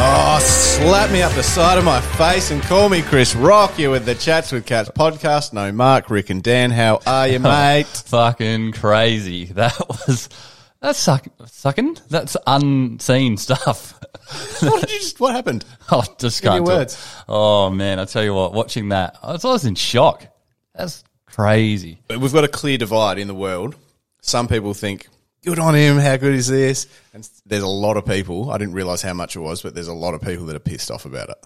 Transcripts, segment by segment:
Oh, slap me up the side of my face and call me Chris Rock. You with the Chats with Cats podcast. No, Mark, Rick, and Dan. How are you, mate? fucking crazy. That was that's suck, sucking. That's unseen stuff. what did you just? What happened? I oh, just Give can't. do it. words. Oh man, I tell you what, watching that, I was, I was in shock. That's crazy. We've got a clear divide in the world. Some people think, "Good on him. How good is this?" And there's a lot of people. I didn't realize how much it was, but there's a lot of people that are pissed off about it.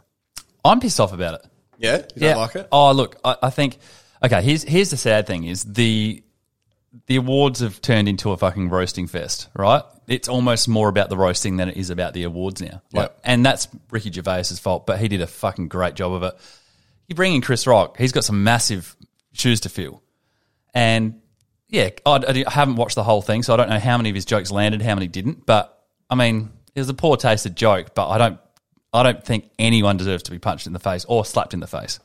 I'm pissed off about it. Yeah, you don't like it? Oh, look, I, I think. Okay, here's here's the sad thing: is the the awards have turned into a fucking roasting fest, right? It's almost more about the roasting than it is about the awards now. Like, Yep. and that's Ricky Gervais's fault, but he did a fucking great job of it. You bring in Chris Rock; he's got some massive shoes to fill, and yeah, I, I haven't watched the whole thing, so I don't know how many of his jokes landed, how many didn't. But I mean, it was a poor tasted joke, but I don't, I don't think anyone deserves to be punched in the face or slapped in the face.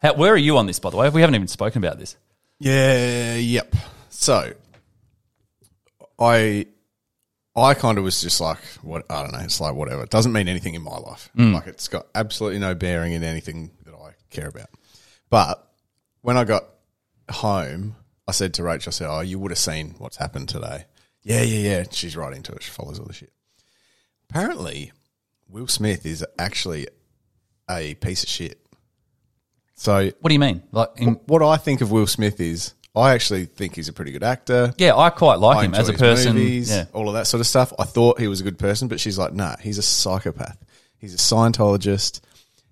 How, where are you on this, by the way? We haven't even spoken about this. Yeah, yep. So I I kind of was just like what I don't know, it's like whatever. It doesn't mean anything in my life. Mm. Like it's got absolutely no bearing in anything that I care about. But when I got home, I said to Rachel, I said, Oh, you would have seen what's happened today. Yeah, yeah, yeah. She's right into it. She follows all the shit. Apparently, Will Smith is actually a piece of shit. So What do you mean? Like, in, what I think of Will Smith is I actually think he's a pretty good actor. yeah, I quite like I him as a enjoy his person. movies, Yeah. all of that sort of stuff. I thought he was a good person, but she's like, nah, he's a psychopath. He's a Scientologist.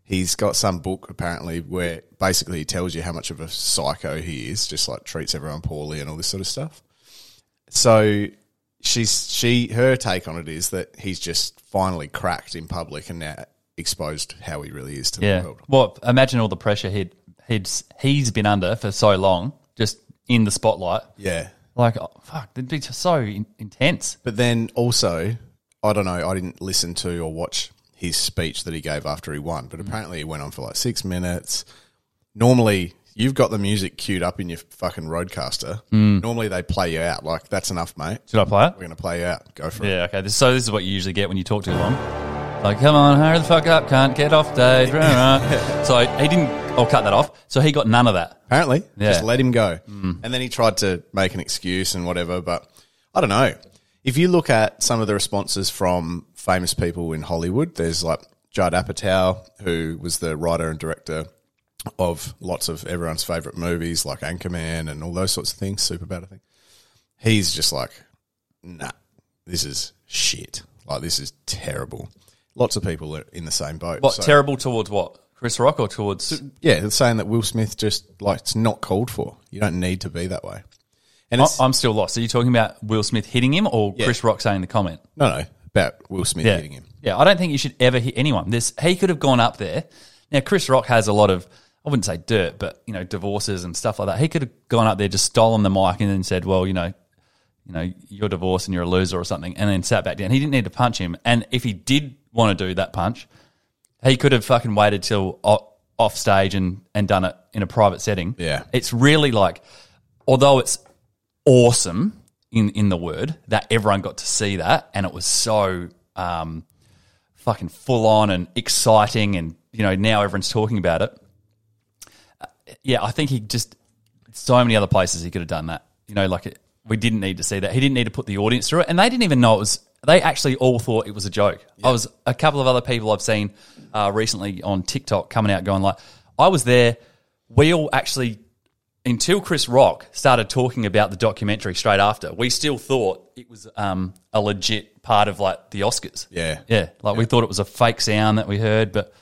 He's got some book apparently where basically he tells you how much of a psycho he is, just like treats everyone poorly and all this sort of stuff. So she's she her take on it is that he's just finally cracked in public and now exposed how he really is to the Yeah. world. Well, imagine all the pressure he'd, he'd he's been under for so long, just in the spotlight. Yeah. Like, oh, fuck, it'd be so in, intense. But then also, I don't know, I didn't listen to or watch his speech that he gave after he won, Mm. but apparently he went on for like six minutes. Normally, you've got the music queued up in your fucking RØDECaster. Mm. Normally, they play you out. Like, that's enough, mate. Should I play it? We're going to play you out. Go for it. Yeah, okay. This, so this is what you usually get when you talk too long. Like, come on, hurry the fuck up, can't get off stage. rah, rah. so he didn't, I'll cut that off. So he got none of that. Apparently, Yeah. Mm. just let him go. And then he tried to make an excuse and whatever, but I don't know. If you look at some of the responses from famous people in Hollywood, there's like Judd Apatow, who was the writer and director of lots of everyone's favorite movies like Anchorman and all those sorts of things, Superbad, I think. He's just like, nah, this is shit. Like, this is terrible. Lots of people are in the same boat. What, So- terrible towards what? Chris Rock or towards. yeah, they're saying that Will Smith just like it's not called for. You don't need to be that way. And I- it's I'm still lost. Are you talking about Will Smith hitting him or Yeah. Chris Rock saying the comment? no, no about Will Smith Yeah. hitting him. Yeah, I don't think you should ever hit anyone. This he could have gone up there. Now Chris Rock has a lot of I wouldn't say dirt, but you know, divorces and stuff like that. He could have gone up there, just stolen the mic and then said, Well, you know, you know, you're divorced and you're a loser or something, and then sat back down. He didn't need to punch him. And if he did want to do that punch, he could have fucking waited till off stage and, and done it in a private setting. Yeah. It's really like although it's awesome in in the word that everyone got to see that and it was so um, fucking full on and exciting and you know now everyone's talking about it. Uh, yeah, I think he just so many other places he could have done that. You know, like it, we didn't need to see that. He didn't need to put the audience through it, and they didn't even know it was. They actually all thought it was a joke. I was a couple of other people I've seen uh, recently on TikTok coming out going like, "I was there. We all actually until Chris Rock started talking about the documentary straight after, we still thought it was um, a legit part of like the Oscars. Yeah. Yeah. Like we thought it was a fake sound that we heard, but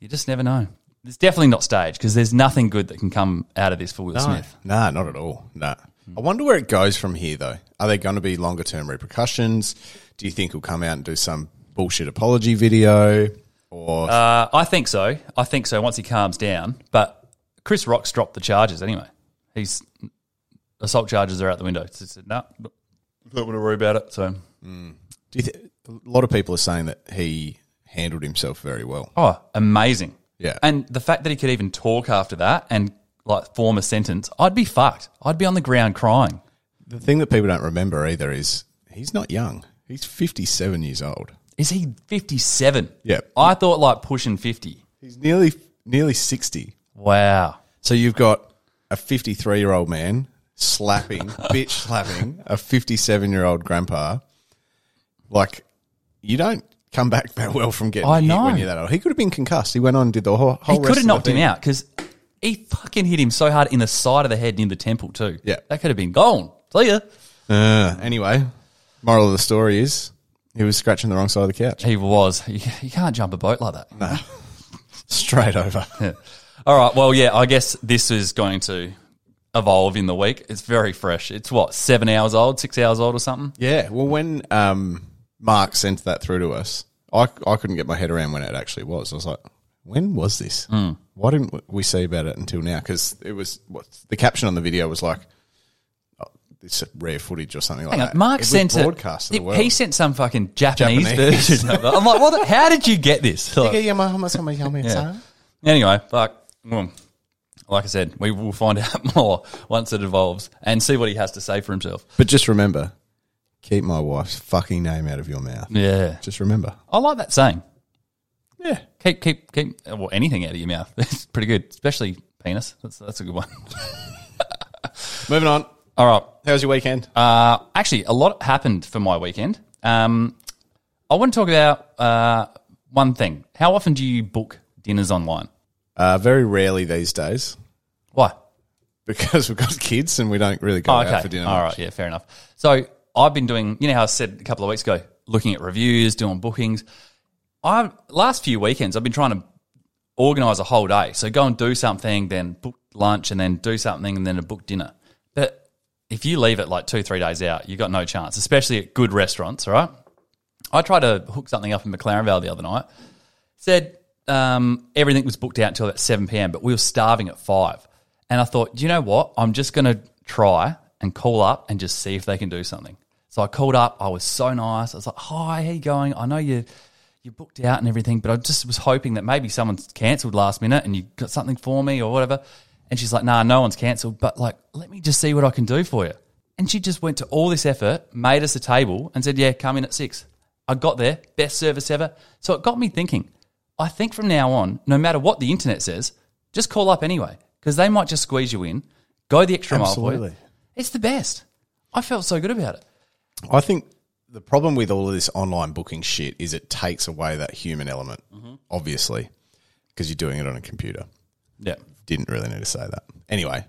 you just never know. It's definitely not staged because there's nothing good that can come out of this for Will Smith. Nah, not at all. Nah. I wonder where it goes from here, though. Are there going to be longer term repercussions? Do you think he'll come out and do some bullshit apology video? Or Uh, I think so. I think so once he calms down. But Chris Rock's dropped the charges anyway. He's assault charges are out the window. He said, no, don't want to worry about it. So, hmm. do you th- a lot of people are saying that he handled himself very well. oh, amazing. Yeah. And the fact that he could even talk after that and like form a sentence, I'd be fucked. I'd be on the ground crying. The thing that people don't remember either is he's not young. He's 57 years old. Is he 57? Yeah. I thought like pushing 50. He's nearly nearly 60. Wow. So you've got a 53 year old man slapping, bitch slapping a 57 year old grandpa. Like, you don't come back that well from getting I hit know. when you're that old. He could have been concussed. He went on and did the whole, whole He could have knocked him out because he fucking hit him so hard in the side of the head near the temple too. Yeah. That could have been gone. See ya. Uh, anyway, moral of the story is he was scratching the wrong side of the couch. He was. You, you can't jump a boat like that. No. Straight over. All right. Well, yeah, I guess this is going to evolve in the week. It's very fresh. It's what, seven hours old, six hours old or something? Yeah. Well, when um, Mark sent that through to us, I, I couldn't get my head around when it actually was. I was like, when was this? Hmm. Why didn't we see about it until now? Because it was what the caption on the video was like, oh, this rare footage or something like on. that. Mark it sent it. broadcast the he- sent some fucking Japanese, Japanese. version of it. I'm like, what the, how did you get this? Like. Anyway, but well, like I said, we will find out more once it evolves and see what he has to say for himself. But just remember, keep my wife's fucking name out of your mouth. Yeah, Just remember. I like that saying. Yeah. Keep, keep, keep. Well, anything out of your mouth. It's pretty good, especially penis. That's that's a good one. Moving on. All right. How's your weekend? Uh, actually, a lot happened for my weekend. Um, I want to talk about uh, one thing. How often do you book dinners online? Uh, very rarely these days Why? because we've got kids and we don't really go Oh, out for dinner. All much. right. Yeah, fair enough. So I've been doing, you know how I said a couple of weeks ago, looking at reviews, doing bookings. I last few weekends I've been trying to organise a whole day. So go and do something, then book lunch, and then do something, and then a book dinner. But if you leave it like two, three days out, you've got no chance, especially at good restaurants, all right? I tried to hook something up in McLaren Vale the other night. Said um, everything was booked out until about 7 p.m., but we were starving at 5. And I thought, you know what? I'm just going to try and call up and just see if they can do something. So I called up. I was so nice. I was like, hi, how you going? I know you you booked out and everything, but I just was hoping that maybe someone's cancelled last minute and you got something for me or whatever. And she's like, nah, no one's cancelled, but like, let me just see what I can do for you. And she just went to all this effort, made us a table, and said, yeah, come in at six. I got there, best service ever. So it got me thinking. I think from now on, no matter what the internet says, just call up anyway, because they might just squeeze you in, go the extra mile for Absolutely. you. It's the best. I felt so good about it. I think the problem with all of this online booking shit is it takes away that human element, Mm-hmm. obviously, because you're doing it on a computer. Yeah. Didn't really need to say that. Anyway,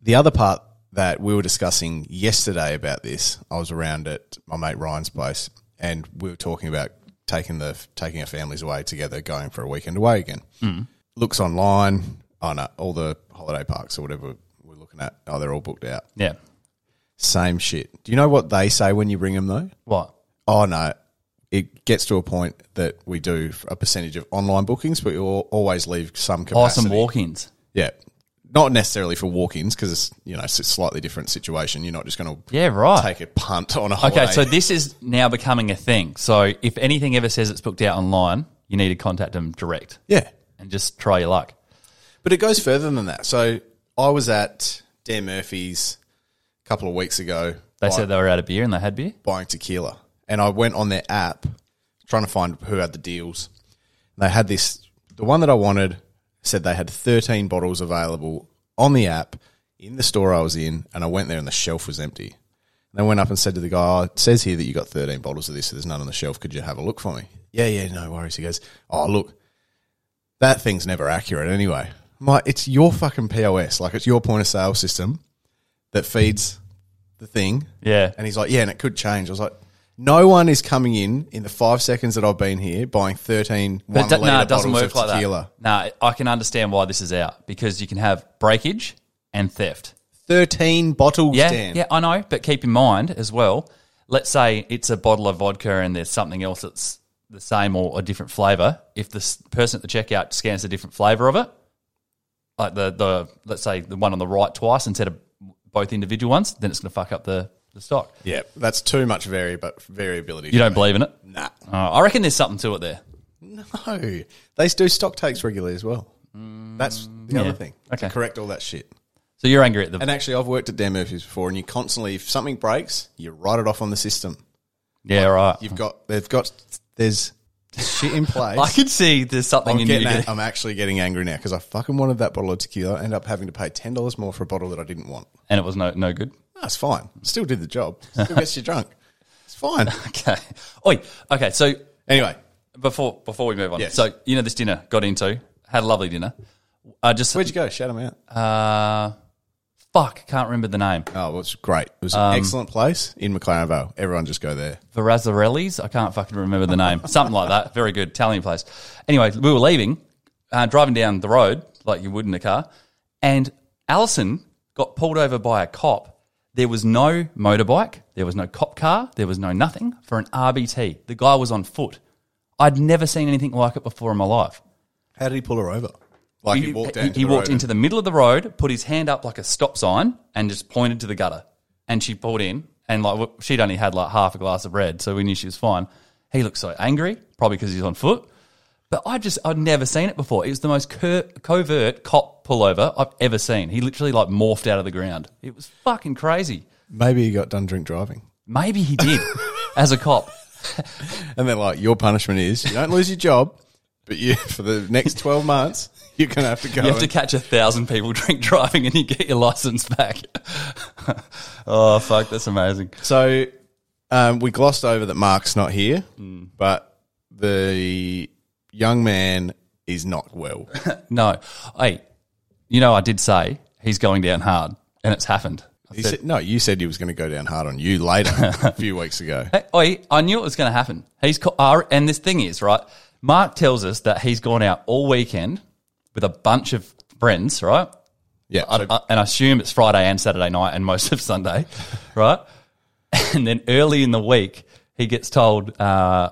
the other part that we were discussing yesterday about this, I was around at my mate Ryan's place, and we were talking about taking the taking our families away together, going for a weekend away again. Looks online, oh no, all the holiday parks or whatever we're looking at, oh they're all booked out. Yeah. Same shit. Do you know what they say when you ring them though? What? Oh no, it gets to a point that we do a percentage of online bookings, but we al- always leave some capacity. Oh, some walk ins. Yeah, not necessarily for walk-ins because it's you know it's a slightly different situation. You're not just going to Yeah, right. take a punt on a holiday. Okay, so this is now becoming a thing. So if anything ever says it's booked out online, you need to contact them direct yeah, and just try your luck. but it goes further than that. So I was at Dan Murphy's a couple of weeks ago. They said they were out of beer and they had beer. buying tequila, and I went on their app trying to find who had the deals. They had this. The one that I wanted said they had 13 bottles available on the app in the store I was in, and I went there and the shelf was empty. And I went up and said to the guy, oh, "It says here that you got 13 bottles of this. So there's none on the shelf. Could you have a look for me?" Yeah, yeah, no worries. He goes, "Oh, look, that thing's never accurate anyway." My, it's your fucking POS. Like it's your point of sale system that feeds the thing. Yeah. And he's like, yeah, and it could change. I was like, no one is coming in in the five seconds that I've been here buying 13 But one d- litre no, it doesn't bottles work of like tequila. that. No, I can understand why this is out because you can have breakage and theft. 13 bottles, Yeah, Dan. yeah, I know. But keep in mind as well. Let's say it's a bottle of vodka and there's something else that's the same or a different flavor. If the s- person at the checkout scans a different flavor of it, like the the let's say the one on the right twice instead of both individual ones, then it's going to fuck up the, the stock. Yeah, that's too much vari- but variability. You don't believe in it? Nah. Uh, I reckon there's something to it there. No. They do stock takes regularly as well. That's the other thing. Okay. To correct all that shit. So you're angry at the And actually, I've worked at Dan Murphy's before, and you constantly, if something breaks, you write it off on the system. yeah, right. You've got, they've got, there's shit in place. I can see there's something I'm, in you. getting, getting- I'm actually getting angry now because I fucking wanted that bottle of tequila. I ended up having to pay ten dollars more for a bottle that I didn't want. and it was no no good. That's fine. Still did the job. Still gets you drunk. It's fine. Okay. Oi. Okay. So Anyway, before before we move on, Yes. so you know this dinner got into had a lovely dinner. I just where'd you go? Shout them out. uh, fuck, can't remember the name. Oh, well, it's great. It was Um, an excellent place in McLaren Vale. Everyone just go there. Verazzarelli's. I can't fucking remember the name. Something like that. Very good Italian place. Anyway, we were leaving, uh, driving down the road like you would in a car, and Allison got pulled over by a cop. There was no motorbike. There was no cop car. There was no nothing for an RBT. The guy was on foot. I'd never seen anything like it before in my life. How did he pull her over? Like he, walked down. he, he walked into the middle of the road, put his hand up like a stop sign, and just pointed to the gutter. And she pulled in, and like she'd only had like half a glass of red, so we knew she was fine. He looked so angry, probably because he's on foot. But I just I'd never seen it before. It was the most cur- covert cop pullover I've ever seen. He literally like morphed out of the ground. It was fucking crazy. Maybe he got done drink driving. Maybe he did as a cop. And they're like, your punishment is you don't lose your job, but you for the next 12 months, you're going to have to go. You have to catch a thousand people drink driving, and you get your license back. oh fuck, that's amazing. so, um, we glossed over that Mark's not here, Hmm. but the young man is not well. No, hey, you know, I did say he's going down hard, and it's happened. I He said, said, no, you said he was going to go down hard on you later a few weeks ago. hey, oi, I knew it was going to happen. He's co- uh, and this thing is right. Mark tells us that he's gone out all weekend with a bunch of friends, right? Yeah. I, so- I, and I assume it's Friday and Saturday night and most of Sunday, right? And then early in the week, he gets told, uh,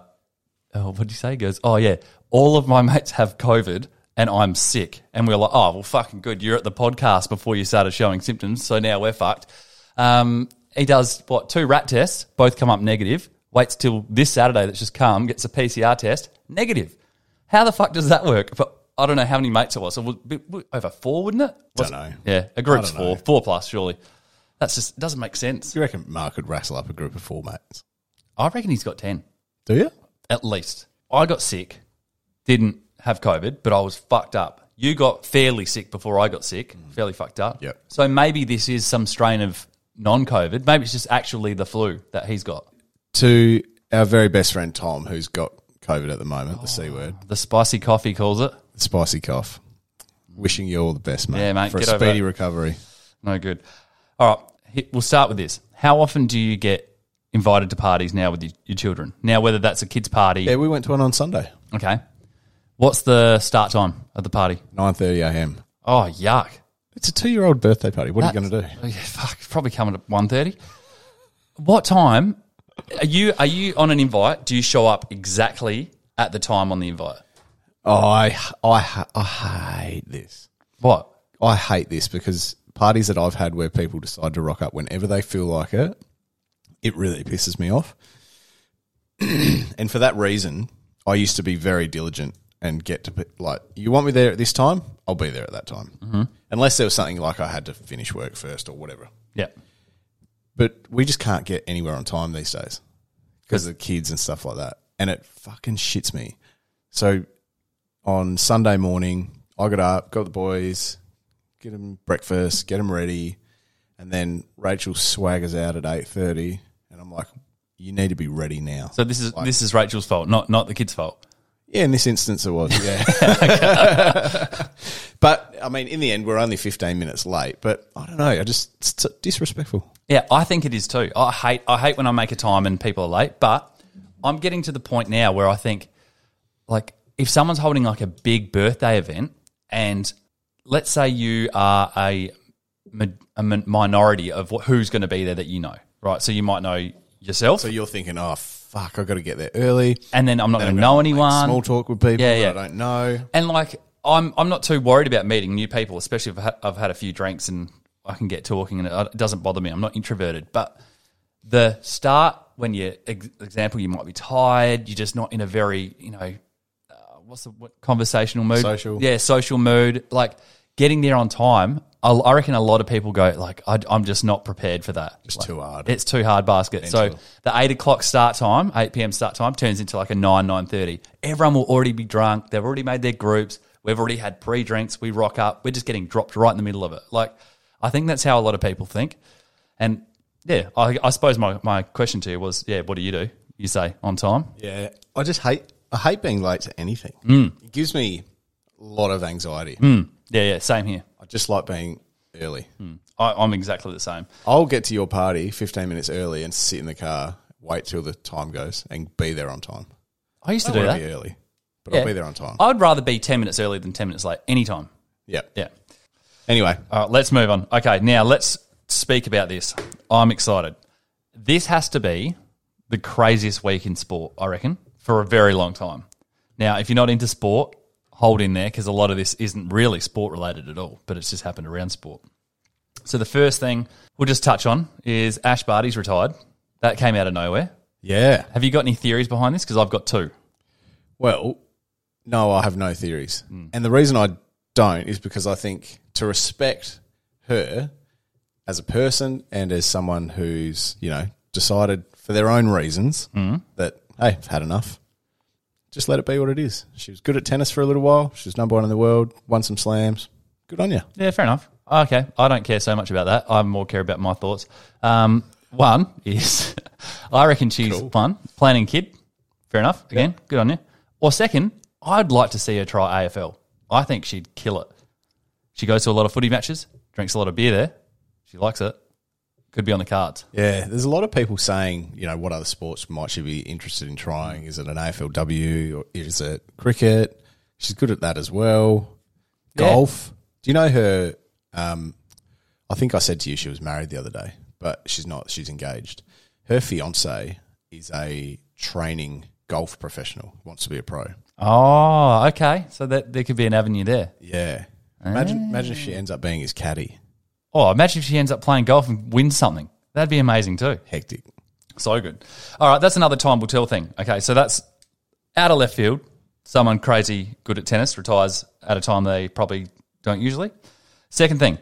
oh, what did he say? He goes, oh, yeah, all of my mates have COVID and I'm sick. And we're like, oh, well, fucking good. You're at the podcast before you started showing symptoms. So now we're fucked. Um, he does, what, two rat tests, both come up negative. Waits till this Saturday that's just come, gets a PCR test, negative. How the fuck does that work? But I don't know how many mates it was. So it would over four, wouldn't it? Was- Don't know. Yeah, a group's don't know. four, four plus, surely. That's just doesn't make sense. Do you reckon Mark could wrestle up a group of four mates? I reckon he's got ten Do you? at least. I got sick, didn't have COVID, but I was fucked up. You got fairly sick before I got sick, mm. fairly fucked up. Yep. So maybe this is some strain of non-COVID. Maybe it's just actually the flu that he's got. To our very best friend Tom, who's got COVID at the moment, the C oh, word, The spicy coffee calls it. the spicy cough. Wishing you all the best, mate. Yeah, mate, For a get over speedy it. recovery. No good. All right, we'll start with this. How often do you get invited to parties now with your, your children? Now, whether that's a kids' party, Yeah, we went to one on Sunday, okay. What's the start time of the party? nine thirty a.m. Oh, yuck. It's a two-year-old birthday party. What are you going to do? Oh, yeah, fuck, probably coming at 1.30. What time are you? Are you on an invite? Do you show up exactly at the time on the invite? Oh, I, I, I hate this. What? I hate this because parties that I've had where people decide to rock up whenever they feel like it, it really pisses me off. and for that reason, I used to be very diligent and get to like, you want me there at this time? I'll be there at that time. Mm-hmm. Unless there was something like I had to finish work first or whatever. Yeah. But we just can't get anywhere on time these days because of the kids and stuff like that. And it fucking shits me. So on Sunday morning, I got up, got the boys, get them breakfast, get them ready, and then Rachel swaggers out at eight thirty, and I'm like, "You need to be ready now." So this is Like- this is Rachel's fault, not not the kid's fault. Yeah, in this instance it was. Yeah. but I mean, in the end, we're only 15 minutes late. But I don't know. I just it's t- disrespectful. Yeah, I think it is too. I hate I hate when I make a time and people are late, but I'm getting to the point now where I think like if someone's holding like a big birthday event and let's say you are a, a min- minority of wh- who's going to be there that you know, right? So you might know yourself So you're thinking, oh fuck, I've got to get there early. and then I'm not going to know anyone. Small talk with people Yeah, that yeah. I don't know. And like, I'm I'm not too worried about meeting new people, especially if I've had, I've had a few drinks and I can get talking and it doesn't bother me. I'm not introverted, but the start when you, ex- example, you might be tired, you're just not in a very, you know, uh, what's the what, conversational mood? Social. yeah, social mood. Like getting there on time. I, I reckon a lot of people go like, I, I'm just not prepared for that. It's Like, too hard. It's too hard basket. So the eight o'clock start time, eight PM start time, turns into like a nine, nine thirty. Everyone will already be drunk. They've already made their groups. We've already had pre drinks. We rock up. We're just getting dropped right in the middle of it. Like I think that's how a lot of people think. And yeah, I, I suppose my, my question to you was, yeah, what do you do? You say on time. Yeah, I just hate I hate being late to anything. Mm. It gives me a lot of anxiety. Yeah, yeah, same here. I just like being early. Hmm. I, I'm exactly the same. I'll get to your party 15 minutes early and sit in the car, wait till the time goes, and be there on time. I used I to do want that. be early, but Yeah. I'll be there on time. I would rather be 10 minutes early than 10 minutes late anytime. yeah. Yeah. Anyway, All right, let's move on. Okay, now let's speak about this. I'm excited. This has to be the craziest week in sport, I reckon, for a very long time. Now, if you're not into sport, hold in there because a lot of this isn't really sport related at all, but it's just happened around sport. So the first thing we'll just touch on is Ash Barty's retired. That came out of nowhere. yeah. Have you got any theories behind this? Because I've got two. Well, no, I have no theories. Hmm. And the reason I don't is because I think to respect her as a person and as someone who's, you know, decided for their own reasons Hmm. that, hey, I've had enough. Just let it be what it is. She was good at tennis for a little while. She was number one in the world, won some slams. Good on you. Yeah, fair enough. Okay, I don't care so much about that. I more care about my thoughts. Um, one is, I reckon she's Cool. fun, planning kid. Fair enough. Again, good on you. Or second, I'd like to see her try AFL. I think she'd kill it. She goes to a lot of footy matches, drinks a lot of beer there. She likes it. Could be on the cards. Yeah, there's a lot of people saying, you know, what other sports might she be interested in trying? Is it an AFLW or is it cricket? She's good at that as well. Yeah. Golf. Do you know her? Um, I think I said to you she was married the other day, but she's not. She's engaged. Her fiance is a training golf professional. Wants to be a pro. Oh, okay. So that there could be an avenue there. Yeah. Imagine, imagine if she ends up being his caddy. Oh, imagine if she ends up playing golf and wins something. That'd be amazing too. Hectic. So good. All right, that's another time will tell thing. Okay, so that's out of left field. Someone crazy good at tennis retires at a time they probably don't usually. Second thing,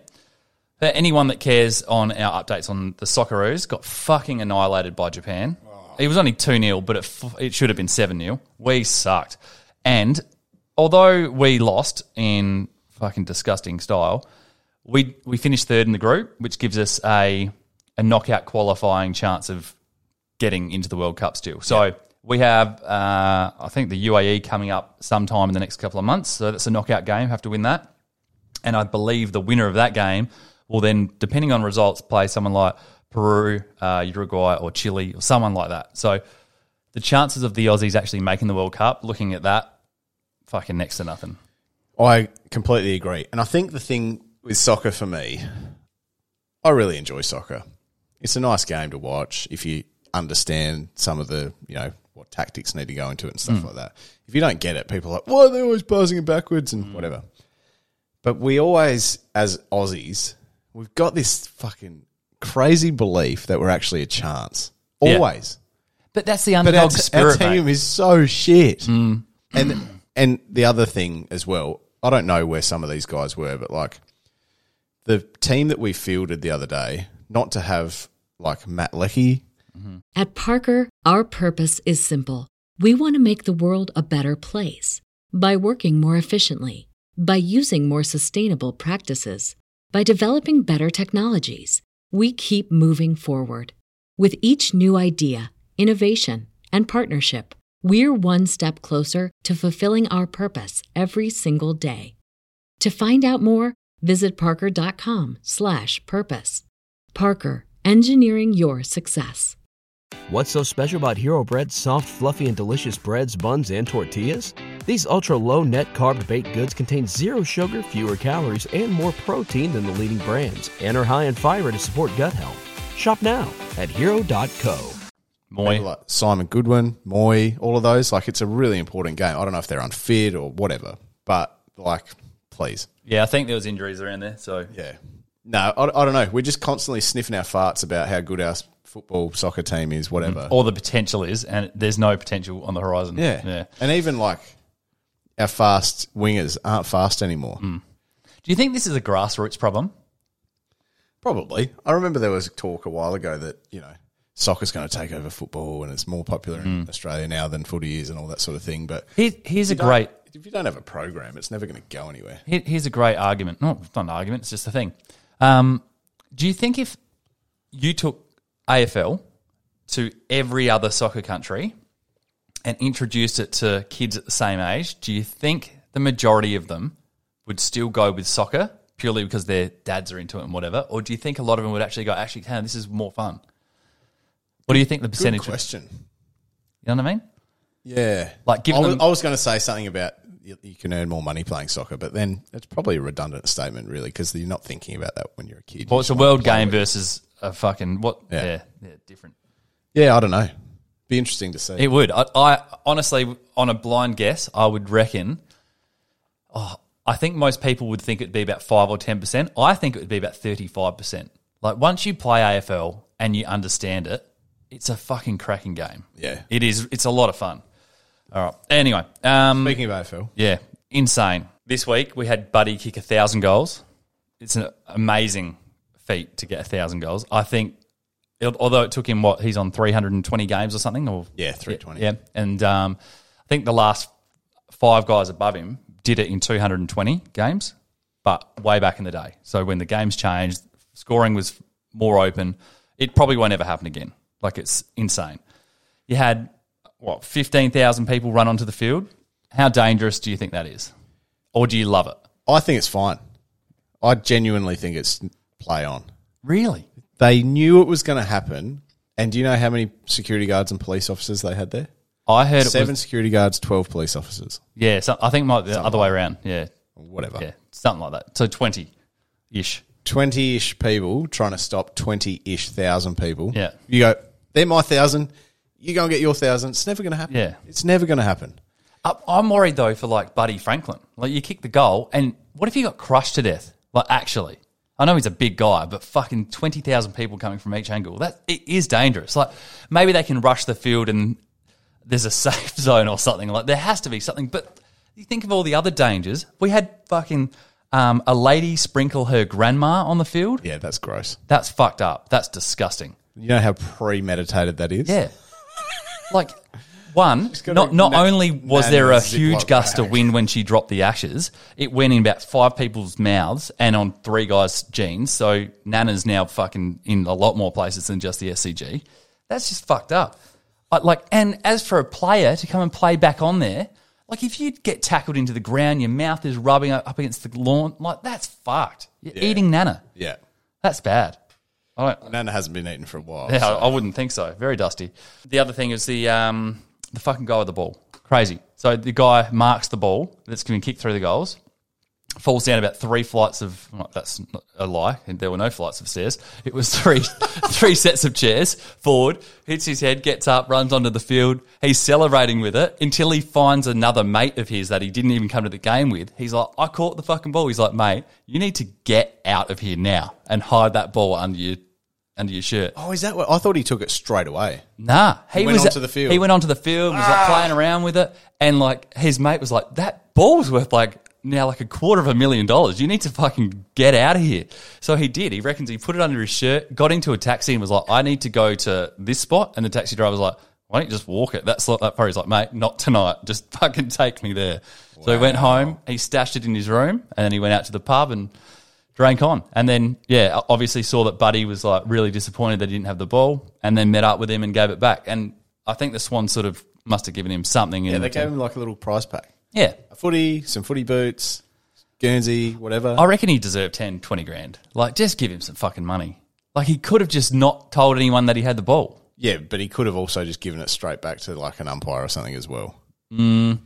for anyone that cares on our updates on the Socceroos, got fucking annihilated by Japan. Oh. It was only 2 0, but it, f- it should have been 7 0. We sucked. And although we lost in fucking disgusting style, we we finished third in the group, which gives us a a knockout qualifying chance of getting into the World Cup still. So we have, uh, I think, the UAE coming up sometime in the next couple of months. So that's a knockout game. Have to win that, and I believe the winner of that game will then, depending on results, play someone like Peru, uh, Uruguay, or Chile, or someone like that. So the chances of the Aussies actually making the World Cup, looking at that, fucking next to nothing. I completely agree. And I think the thing with soccer for me, I really enjoy soccer. It's a nice game to watch if you understand some of the, you know, what tactics need to go into it and stuff mm. like that. If you don't get it, people are like, why are they always passing it backwards and mm. whatever. But we always, as Aussies, we've got this fucking crazy belief that we're actually a chance. Yeah. Always. But that's the But underdog our, spirit, our mate. team is so shit. Mm. And and the other thing as well, I don't know where some of these guys were, but like the team that we fielded the other day, not to have like Matt Leckie, mm-hmm. At Parker, our purpose is simple. We want to make the world a better place by working more efficiently, by using more sustainable practices, by developing better technologies. We keep moving forward. With each new idea, innovation, and partnership, we're one step closer to fulfilling our purpose every single day. To find out more, visit parker.com/purpose. Parker, engineering your success. What's so special about Hero Bread's soft, fluffy, and delicious breads, buns, and tortillas? These ultra low net carb baked goods contain zero sugar, fewer calories, and more protein than the leading brands, and are high in fiber to support gut health. Shop now at hero.co. Mooy. People like Simon Goodwin, Mooy, all of those. Like, it's a really important game. I don't know if they're unfit or whatever, but like, please. Yeah, I think there was injuries around there. So Yeah. No, I, I don't know. We're just constantly sniffing our farts about how good our football soccer team is, whatever. or the potential is, and there's no potential on the horizon. yeah. yeah. And even like our fast wingers aren't fast anymore. Hmm. Do you think this is a grassroots problem? Probably. I remember there was talk a while ago that, you know, soccer's going to take over football and it's more popular in hmm. Australia now than footy is and all that sort of thing. But Here, here's a if you don't- great If you don't have a program, it's never going to go anywhere. Here- Here's a great argument. No, it's not an argument. It's just a thing. Um, do you think if you took AFL to every other soccer country and introduced it to kids at the same age, do you think the majority of them would still go with soccer purely because their dads are into it and whatever? Or do you think a lot of them would actually go, actually, hey, this is more fun? What do you think the Good percentage? would- question. You know what I mean? Yeah. Like, give I was, them- I was going to say something about you, you can earn more money playing soccer, but then it's probably a redundant statement, really, because you're not thinking about that when you're a kid. Well, You it's a just wanna world play game with it. versus a fucking what? Yeah. Yeah, yeah, different. Yeah, I don't know. Be interesting to see. It would. I, I honestly, on a blind guess, I would reckon. Oh, I think most people would think it'd be about five or ten percent. I think it would be about thirty-five percent. Like once you play AFL and you understand it, it's a fucking cracking game. Yeah. it is. It's a lot of fun. All right. Anyway, um, Speaking of AFL, yeah, insane. This week we had Buddy kick a thousand goals. It's an amazing feat to get a thousand goals. I think, although it took him what he's on three hundred and twenty games or something, or yeah, 320. yeah, and um, I think the last five guys above him did it in 220 games, but way back in the day. So when the games changed, scoring was more open. It probably won't ever happen again. Like it's insane. You had what 15,000 people run onto the field. How dangerous do you think that is, or do you love it? I think it's fine. I genuinely think it's play on. Really? They knew it was going to happen. And do you know how many security guards and police officers they had there? I heard it Seven was security guards, 12 police officers. yeah. So I think might the other way around. Yeah, Whatever. yeah, something like that. So 20 ish. 20 ish people trying to stop 20 ish thousand people. Yeah. You go, they're my thousand. You go and get your thousand. It's never going to happen. Yeah. It's never going to happen. I'm worried though for like Buddy Franklin. Like you kick the goal, and what if he got crushed to death? Like actually, I know he's a big guy, but fucking twenty thousand people coming from each angle. That it is dangerous. Like maybe they can rush the field and there's a safe zone or something. Like there has to be something. But you think of all the other dangers. We had fucking um, a lady sprinkle her grandma on the field. Yeah, that's gross. That's fucked up. That's disgusting. You know how premeditated that is? Yeah. Like one, not not na- only was there a huge gust of wind when she dropped the ashes, it went in about five people's mouths and on three guys' jeans. So Nana's now fucking in a lot more places than just the SCG. That's just fucked up. I, like, and as for a player to come and play back on there, like if you get tackled into the ground, your mouth is rubbing up up against the lawn, like that's fucked. You're eating Nana. Yeah. That's bad. I don't, Nana hasn't been eaten for a while. yeah, so- I wouldn't think so. Very dusty. The other thing is the um, the fucking guy with the ball. Crazy. So the guy marks the ball that's going to kick through the goals, falls down about three flights of. Well, that's a lie. And there were no flights of stairs. It was three three sets of chairs forward. Hits his head, gets up, runs onto the field. He's celebrating with it until he finds another mate of his that he didn't even come to the game with. He's like, I caught the fucking ball. He's like, mate, you need to get out of here now and hide that ball under your under your shirt. Oh, is that what? I thought he took it straight away. Nah, he, went was onto the field. He went onto the field, was like ah. playing around with it, and like his mate was like, "That ball's worth like now like a quarter of a million dollars. You need to fucking get out of here." So he did. He reckons he put it under his shirt, got into a taxi, and was like, "I need to go to this spot." And the taxi driver was like, "Why don't you just walk it?" That's that part. He's like, "Mate, not tonight. Just fucking take me there." So he went home. He stashed it in his room, and then he went out to the pub and drank on. And then, yeah, obviously saw that Buddy was like really disappointed that he didn't have the ball and then met up with him and gave it back. And I think the Swans sort of must have given him something. Yeah, they return. gave him like a little prize pack. yeah. A footy, some footy boots, Guernsey, whatever. I reckon he deserved 10, 20 grand. Like, just give him some fucking money. Like, he could have just not told anyone that he had the ball. Yeah, but he could have also just given it straight back to like an umpire or something as well. Mm.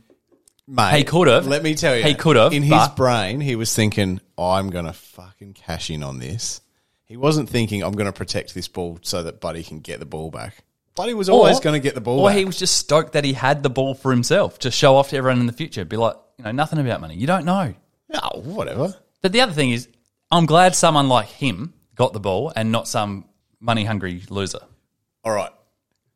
Mate, He could have. Let me tell you, He could have, In his brain, he was thinking, "I'm going to fucking cash in on this." He wasn't thinking, "I'm going to protect this ball so that Buddy can get the ball back." Buddy was always going to get the ball Or back. he was just stoked that he had the ball for himself to show off to everyone in the future. Be like, you know, nothing about money. You don't know. oh, whatever. But the other thing is, I'm glad someone like him got the ball and not some money hungry loser. All right,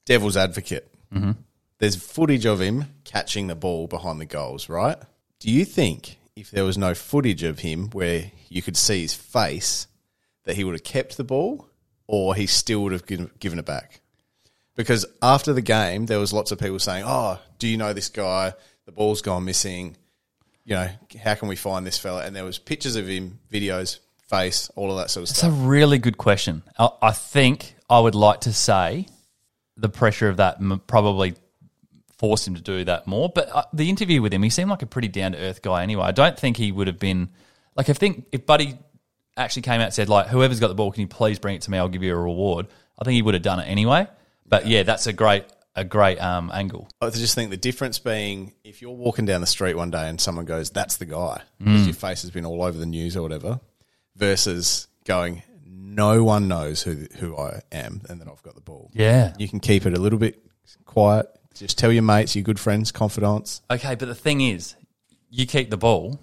devil's advocate. Mm-hmm. There's footage of him catching the ball behind the goals, right? Do you think if there was no footage of him where you could see his face, that he would have kept the ball, or he still would have given, it back? Because after the game, there was lots of people saying, "Oh, do you know this guy? The ball's gone missing. You know, how can we find this fella?" And there was pictures of him, videos, face, all of that sort of It's stuff. That's a really good question. I, I think I would like to say the pressure of that probably forced him to do that more. But uh, the interview with him, he seemed like a pretty down to earth guy anyway. I don't think he would have been like. I think if Buddy actually came out and said like, "Whoever's got the ball, can you please bring it to me? I'll give you a reward." I think he would have done it anyway. But yeah, that's a great a great um, angle. I just think the difference being if you're walking down the street one day and someone goes, "That's the guy," because your face has been all over the news or whatever, versus going, "No one knows who who I am and then I've got the ball." Yeah. You can keep it a little bit quiet. Just tell your mates, your good friends, confidants. Okay, but the thing is, you keep the ball,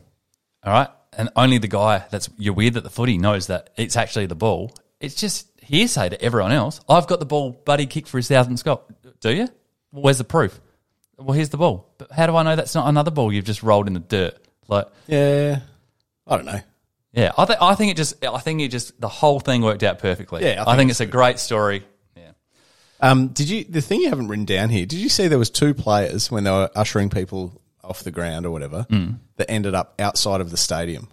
all right, and only the guy that's you're weird that the footy knows that it's actually the ball. It's just hearsay to everyone else. I've got the ball, buddy kicked for his thousandth goal. Do you? Where's the proof? Well, here's the ball. But how do I know that's not another ball you've just rolled in the dirt? Like, Yeah, I don't know. yeah, I think I think it just I think it just the whole thing worked out perfectly. Yeah, I I think think, it's it's a great story. Um, did you the thing you haven't written down here? Did you see there was two players when they were ushering people off the ground or whatever that ended up outside of the stadium?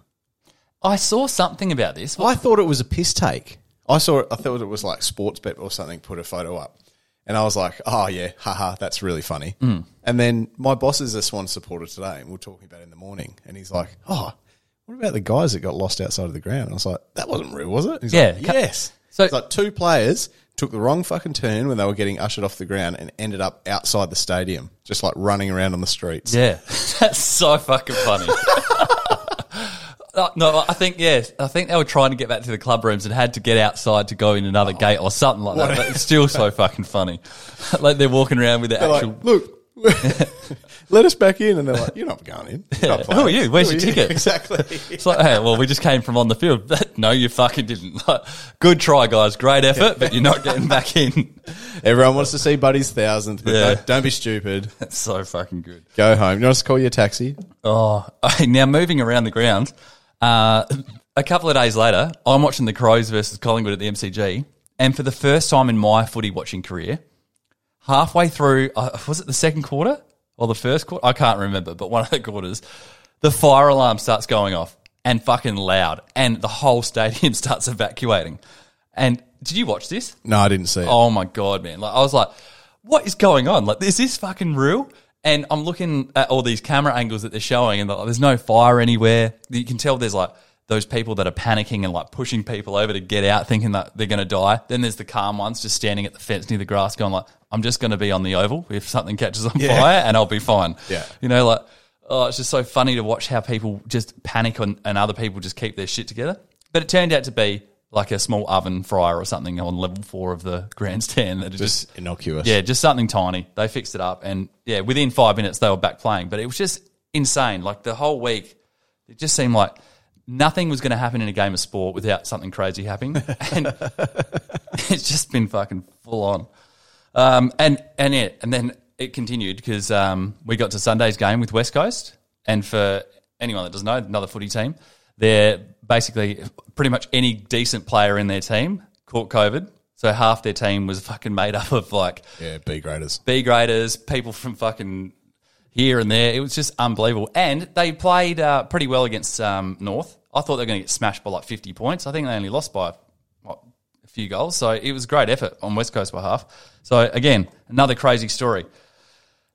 I saw something about this. I thought it was a piss take. I saw it. I thought it was like Sportsbet or something put a photo up, and I was like, "Oh yeah, haha, that's really funny." And then my boss is a Swan supporter today, and we are talking about it in the morning, and he's like, "Oh, what about the guys that got lost outside of the ground?" And I was like, "That wasn't real, was it?" He's Yeah. like, yes. So- it's like two players took the wrong fucking turn when they were getting ushered off the ground and ended up outside the stadium, just like running around on the streets. Yeah, that's so fucking funny. Uh, no, I think yes. I think they were trying to get back to the club rooms and had to get outside to go in another gate or something like that. But it's still so fucking funny. like they're walking around with their They're actual. like, look, let us back in. And they're like, you're not going in. You're not Who are you? Where's Who your you?" ticket? Exactly. It's like, hey, well, we just came from on the field. no, you fucking didn't. Like, good try, guys. Great effort, but you're not getting back in. Everyone wants to see Buddy's thousandth, but Yeah. don't, don't be stupid. That's so fucking good. Go home. You want us to call you a taxi? Oh, now moving around the ground. Uh, a couple of days later, I'm watching the Crows versus Collingwood at the MCG, and for the first time in my footy watching career, halfway through, uh, was it the second quarter or the first quarter? I can't remember, but one of the quarters, the fire alarm starts going off and fucking loud, and the whole stadium starts evacuating. And did you watch this? No, I didn't see it. Oh my god, man! Like I was like, what is going on? Like, is this fucking real? And I'm looking at all these camera angles that they're showing, and like, there's no fire anywhere. You can tell there's like those people that are panicking and like pushing people over to get out, thinking that they're going to die. Then there's the calm ones just standing at the fence near the grass, going like, "I'm just going to be on the oval if something catches on fire, and I'll be fine." Yeah. you know, like, oh, it's just so funny to watch how people just panic and, and other people just keep their shit together. But it turned out to be like a small oven fryer or something on level four of the grandstand that just, Just innocuous. yeah, just something tiny. They fixed it up, and yeah, within five minutes they were back playing. But it was just insane. Like the whole week, it just seemed like nothing was going to happen in a game of sport without something crazy happening, and it's just been fucking full on. Um, and and yeah, and then it continued because um, we got to Sunday's game with West Coast, and for anyone that doesn't know, another footy team, they're basically pretty much any decent player in their team caught COVID. So half their team was fucking made up of like Yeah, B graders. B graders, people from fucking here and there. It was just unbelievable. And they played uh, pretty well against um, North. I thought they were going to get smashed by like 50 points. I think they only lost by what, a few goals. So it was great effort on West Coast behalf. So again, another crazy story.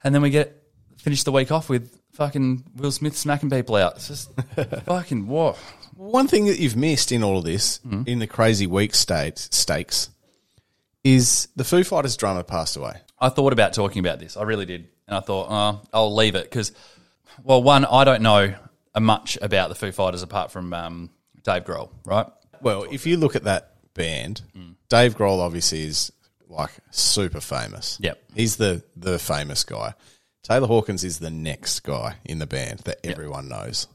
and then we get finish the week off with fucking Will Smith smacking people out. It's just fucking what? One thing that you've missed in all of this, in the crazy week state stakes, is the Foo Fighters drummer passed away. I thought about talking about this. I really did, and I thought, oh, I'll leave it because, well, one, I don't know much about the Foo Fighters apart from um, Dave Grohl, right? Well, if you look at that band, Dave Grohl obviously is like super famous. Yep. He's the the famous guy. Taylor Hawkins is the next guy in the band that everyone knows.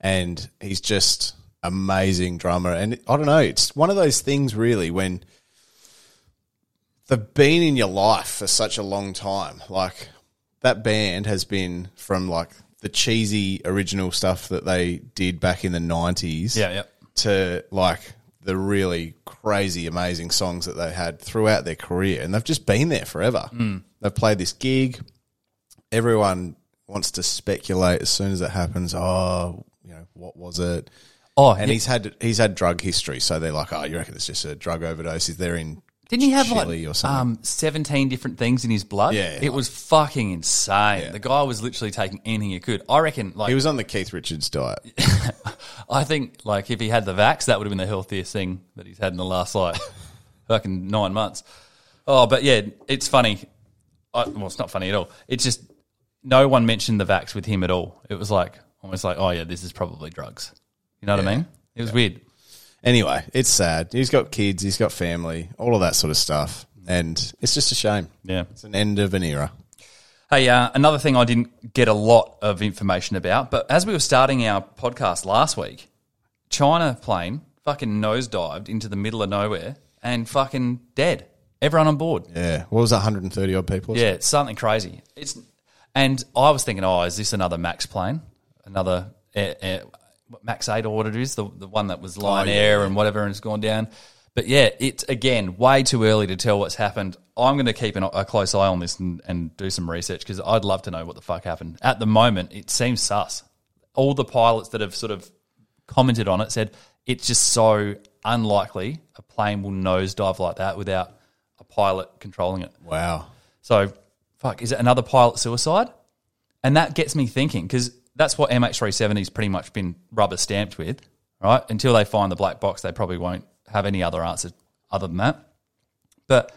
And he's just amazing drummer and I don't know, it's one of those things really when they've been in your life for such a long time. Like that band has been from like the cheesy original stuff that they did back in the 90s Yeah, yeah. to like the really crazy, amazing songs that they had throughout their career, and they've just been there forever. Mm. They've played this gig. Everyone wants to speculate as soon as it happens. Oh, you know, what was it? Oh, And he's had he's had drug history, so they're like, oh, you reckon it's just a drug overdose? Is there in Didn't he have Chile like um, 17 different things in his blood? Yeah. It was fucking insane. Yeah. The guy was literally taking anything he could. I reckon, like, he was on the Keith Richards diet. I think, like, if he had the vax, that would have been the healthiest thing that he's had in the last, like, fucking nine months. Oh, but yeah, it's funny. I, well, it's not funny at all. It's just no one mentioned the vax with him at all. It was like, almost like, oh, yeah, this is probably drugs. You know what I mean? It was weird. Anyway, it's sad. He's got kids, he's got family, all of that sort of stuff, and it's just a shame. Yeah. It's an end of an era. Hey, uh, another thing I didn't get a lot of information about, but as we were starting our podcast last week, China plane fucking nosedived into the middle of nowhere and fucking dead. Everyone on board. Yeah. What was that, 130 odd people? Yeah, it's something crazy. It's and I was thinking, oh, is this another Max plane? Another air, air, what, Max Eight or what it is, the the one that was oh, Lion yeah, Air and whatever, and it's gone down. But yeah, it's again way too early to tell what's happened. I'm going to keep an, a close eye on this and, and do some research because I'd love to know what the fuck happened. At the moment, it seems sus. All the pilots that have sort of commented on it said it's just so unlikely a plane will nosedive like that without a pilot controlling it. Wow. So, fuck, is it another pilot suicide? And that gets me thinking because that's what MH370's pretty much been rubber stamped with, right? Until they find the black box, they probably won't have any other answers other than that. But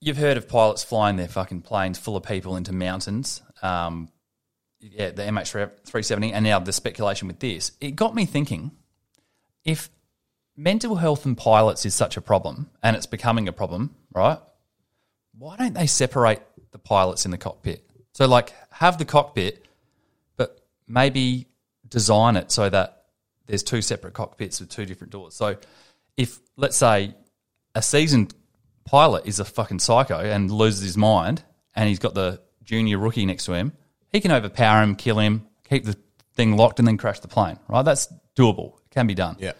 you've heard of pilots flying their fucking planes full of people into mountains. Um, yeah, the MH370, and now the speculation with this. It got me thinking if mental health in pilots is such a problem and it's becoming a problem, right? Why don't they separate the pilots in the cockpit? So, like, have the cockpit, maybe design it so that there's two separate cockpits with two different doors. So, if let's say a seasoned pilot is a fucking psycho and loses his mind, and he's got the junior rookie next to him, he can overpower him, kill him, keep the thing locked, and then crash the plane. Right? That's doable. It can be done Yeah.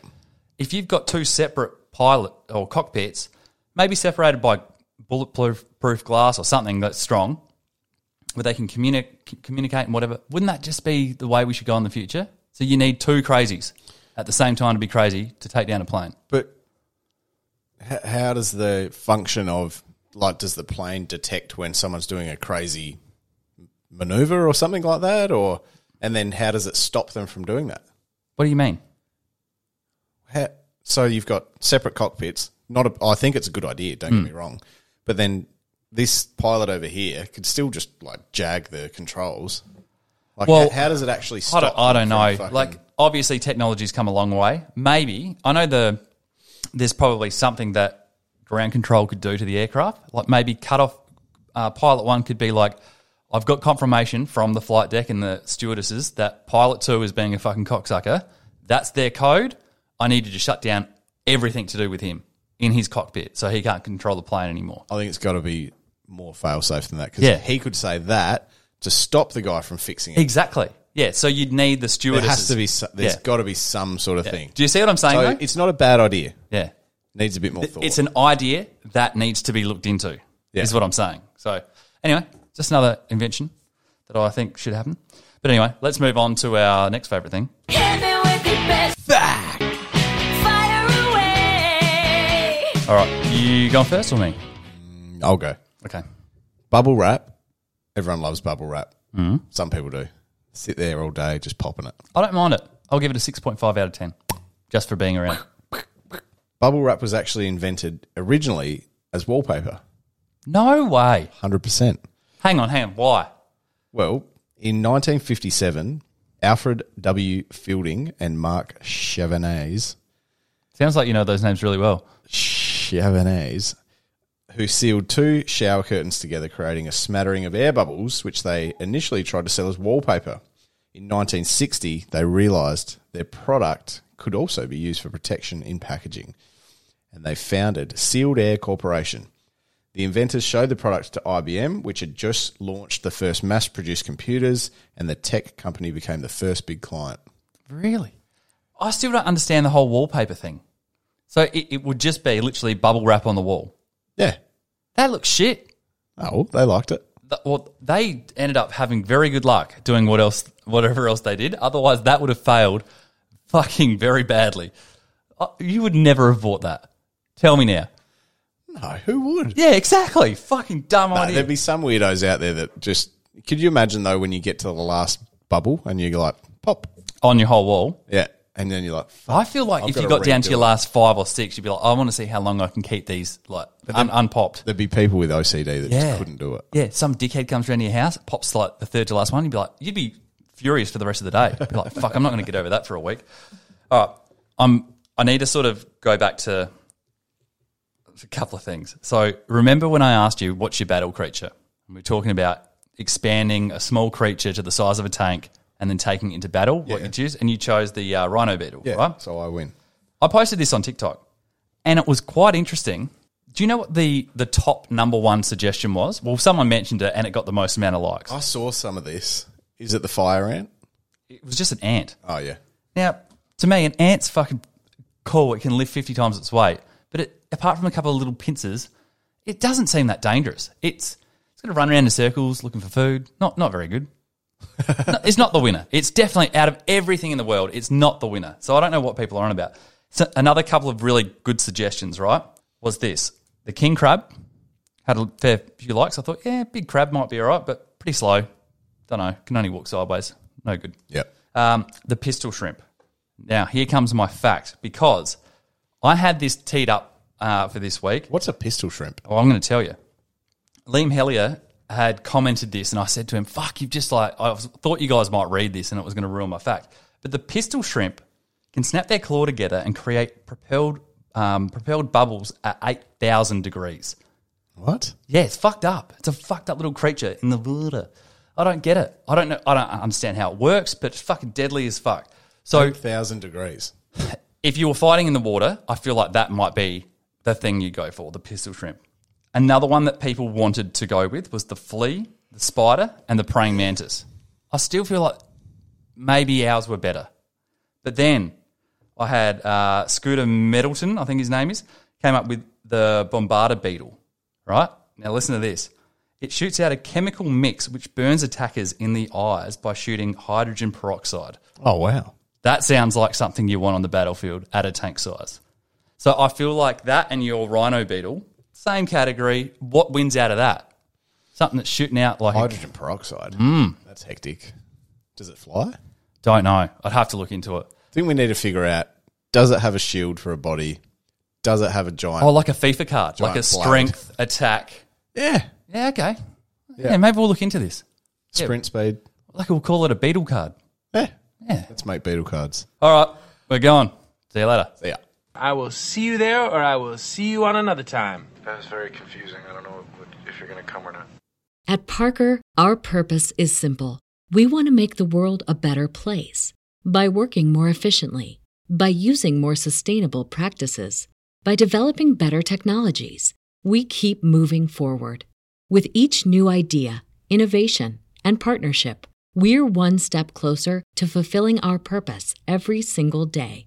if you've got two separate pilot or cockpits, maybe separated by bulletproof proof glass or something that's strong, where they can communi- communicate and whatever, wouldn't that just be the way we should go in the future? So you need two crazies at the same time to be crazy to take down a plane. But h- how does the function of like does the plane detect when someone's doing a crazy maneuver or something like that, or and then how does it stop them from doing that? What do you mean? How, so you've got separate cockpits. Not, a, I think it's a good idea. Don't get hmm. me wrong, but then this pilot over here could still just like jag the controls. Like, Well, how, how does it actually I don't, I don't know. fucking- Like, obviously, technology's come a long way. Maybe I know the there's probably something that ground control could do to the aircraft. Like maybe cut off uh, pilot one could be like, I've got confirmation from the flight deck and the stewardesses that pilot two is being a fucking cocksucker. That's their code. I need you to shut down everything to do with him in his cockpit, so he can't control the plane anymore. I think it's got to be more fail safe than that because Yeah. he could say that to stop the guy from fixing it. Exactly. Yeah. So you'd need the There has to be. There's Yeah. got to be some sort of thing. Do you see what I'm saying? So it's not a bad idea. yeah. Needs a bit more thought. It's an idea that needs to be looked into, Yeah. is what I'm saying. So, anyway, just another invention that I think should happen. But anyway, let's move on to our next favourite thing. Hit me with your best fact. fire away. All right, you going first or me? Mm, I'll go. Okay. Bubble wrap Everyone loves bubble wrap. Mm-hmm. Some people do. Sit there all day just popping it. I don't mind it. I'll give it a 6.5 out of 10 just for being around. Bubble wrap was actually invented originally as wallpaper. No way. 100%. Hang on, hang on. Why? Well, in 1957, Alfred W. Fielding and Marc Chavannes, Sounds like you know those names really well. Chavannes, who sealed two shower curtains together, creating a smattering of air bubbles, which they initially tried to sell as wallpaper. In 1960, they realized their product could also be used for protection in packaging, and they founded Sealed Air Corporation. The inventors showed the product to IBM, which had just launched the first mass produced computers, and the tech company became the first big client. Really? I still don't understand the whole wallpaper thing. So it, it would just be literally bubble wrap on the wall. Yeah. That looks shit. Oh, they liked it. Th- Well, they ended up having very good luck doing what else, whatever else they did. Otherwise, that would have failed fucking very badly. Uh, You would never have bought that. Tell me now. No, who would? Yeah, exactly. Fucking dumb No, idea. there'd be some weirdos out there that just. Could you imagine though when you get to the last bubble and you're like pop, on your whole wall. yeah, and then you're like, I feel like I've if you gotta down to your last five or six, you'd be like, I want to see how long I can keep these like un- unpopped. there'd be people with OCD that Yeah. just couldn't do it. Yeah, some dickhead comes around to your house, pops like the third to last one. You'd be like, you'd be furious for the rest of the day. You'd be like, fuck, I'm not going to get over that for a week. All right, I'm. I need to sort of go back to a couple of things. So remember when I asked you what's your battle creature? And we are talking about expanding a small creature to the size of a tank and then taking it into battle. What you choose, and you chose the uh, rhino beetle, Yeah, right? so I win. I posted this on TikTok, and it was quite interesting. Do you know what the the top number one suggestion was? Well, someone mentioned it, and it got the most amount of likes. I saw some of this. Is it the fire ant? It was just an ant. Oh yeah, Now, to me, an ant's fucking cool. It can lift fifty times its weight, but it, apart from a couple of little pincers, it doesn't seem that dangerous. It's it's going to run around in circles looking for food. Not not very good. No, it's not the winner. It's definitely out of everything in the world. It's not the winner. So I don't know what people are on about. So another couple of really good suggestions, right? Was this the king crab? Had a fair few likes. I thought, yeah, big crab might be all right, but pretty slow. Don't know. Can only walk sideways. No good. Yeah. Um, the pistol shrimp. Now, here comes my fact because I had this teed up uh, for this week. What's a pistol shrimp? Well, I'm going to tell you. Liam Hellier had commented this, and I said to him, "Fuck, you've just like I thought you guys might read this, and it was going to ruin my fact." But the pistol shrimp can snap their claw together and create propelled um, propelled bubbles at eight thousand degrees. What? Yeah, it's fucked up. It's a fucked up little creature in the water. I don't get it. I don't know. I don't understand how it works, but it's fucking deadly as fuck. So Eight thousand degrees. if you were fighting in the water, I feel like that might be the thing you go for, the pistol shrimp. Another one that people wanted to go with was the flea, the spider, and the praying mantis. I still feel like maybe ours were better. But then I had uh, Scooter Middleton, I think his name is, came up with the bombardier beetle, right? Now listen to this. It shoots out a chemical mix which burns attackers in the eyes by shooting hydrogen peroxide. Oh wow. That sounds like something you want on the battlefield at a tank size. So I feel like that and your rhino beetle, same category. What wins out of that? Something that's shooting out like Hydrogen peroxide. Hmm. That's hectic. Does it fly? don't know. I'd have to look into it. I think we need to figure out: does it have a shield for a body? Does it have a giant? Oh, like a FIFA card, like a blade. strength attack. yeah. Yeah, okay. Yeah. maybe we'll look into this. Sprint speed. Like we'll call it a beetle card. Yeah. Yeah. Let's make beetle cards. All right, we're going. See you later. See ya. I will see you there or I will see you on another time. That was very confusing. I don't know what, if you're going to come or not. At Parker, our purpose is simple. We want to make the world a better place by working more efficiently, by using more sustainable practices, by developing better technologies. We keep moving forward. With each new idea, innovation, and partnership, we're one step closer to fulfilling our purpose every single day.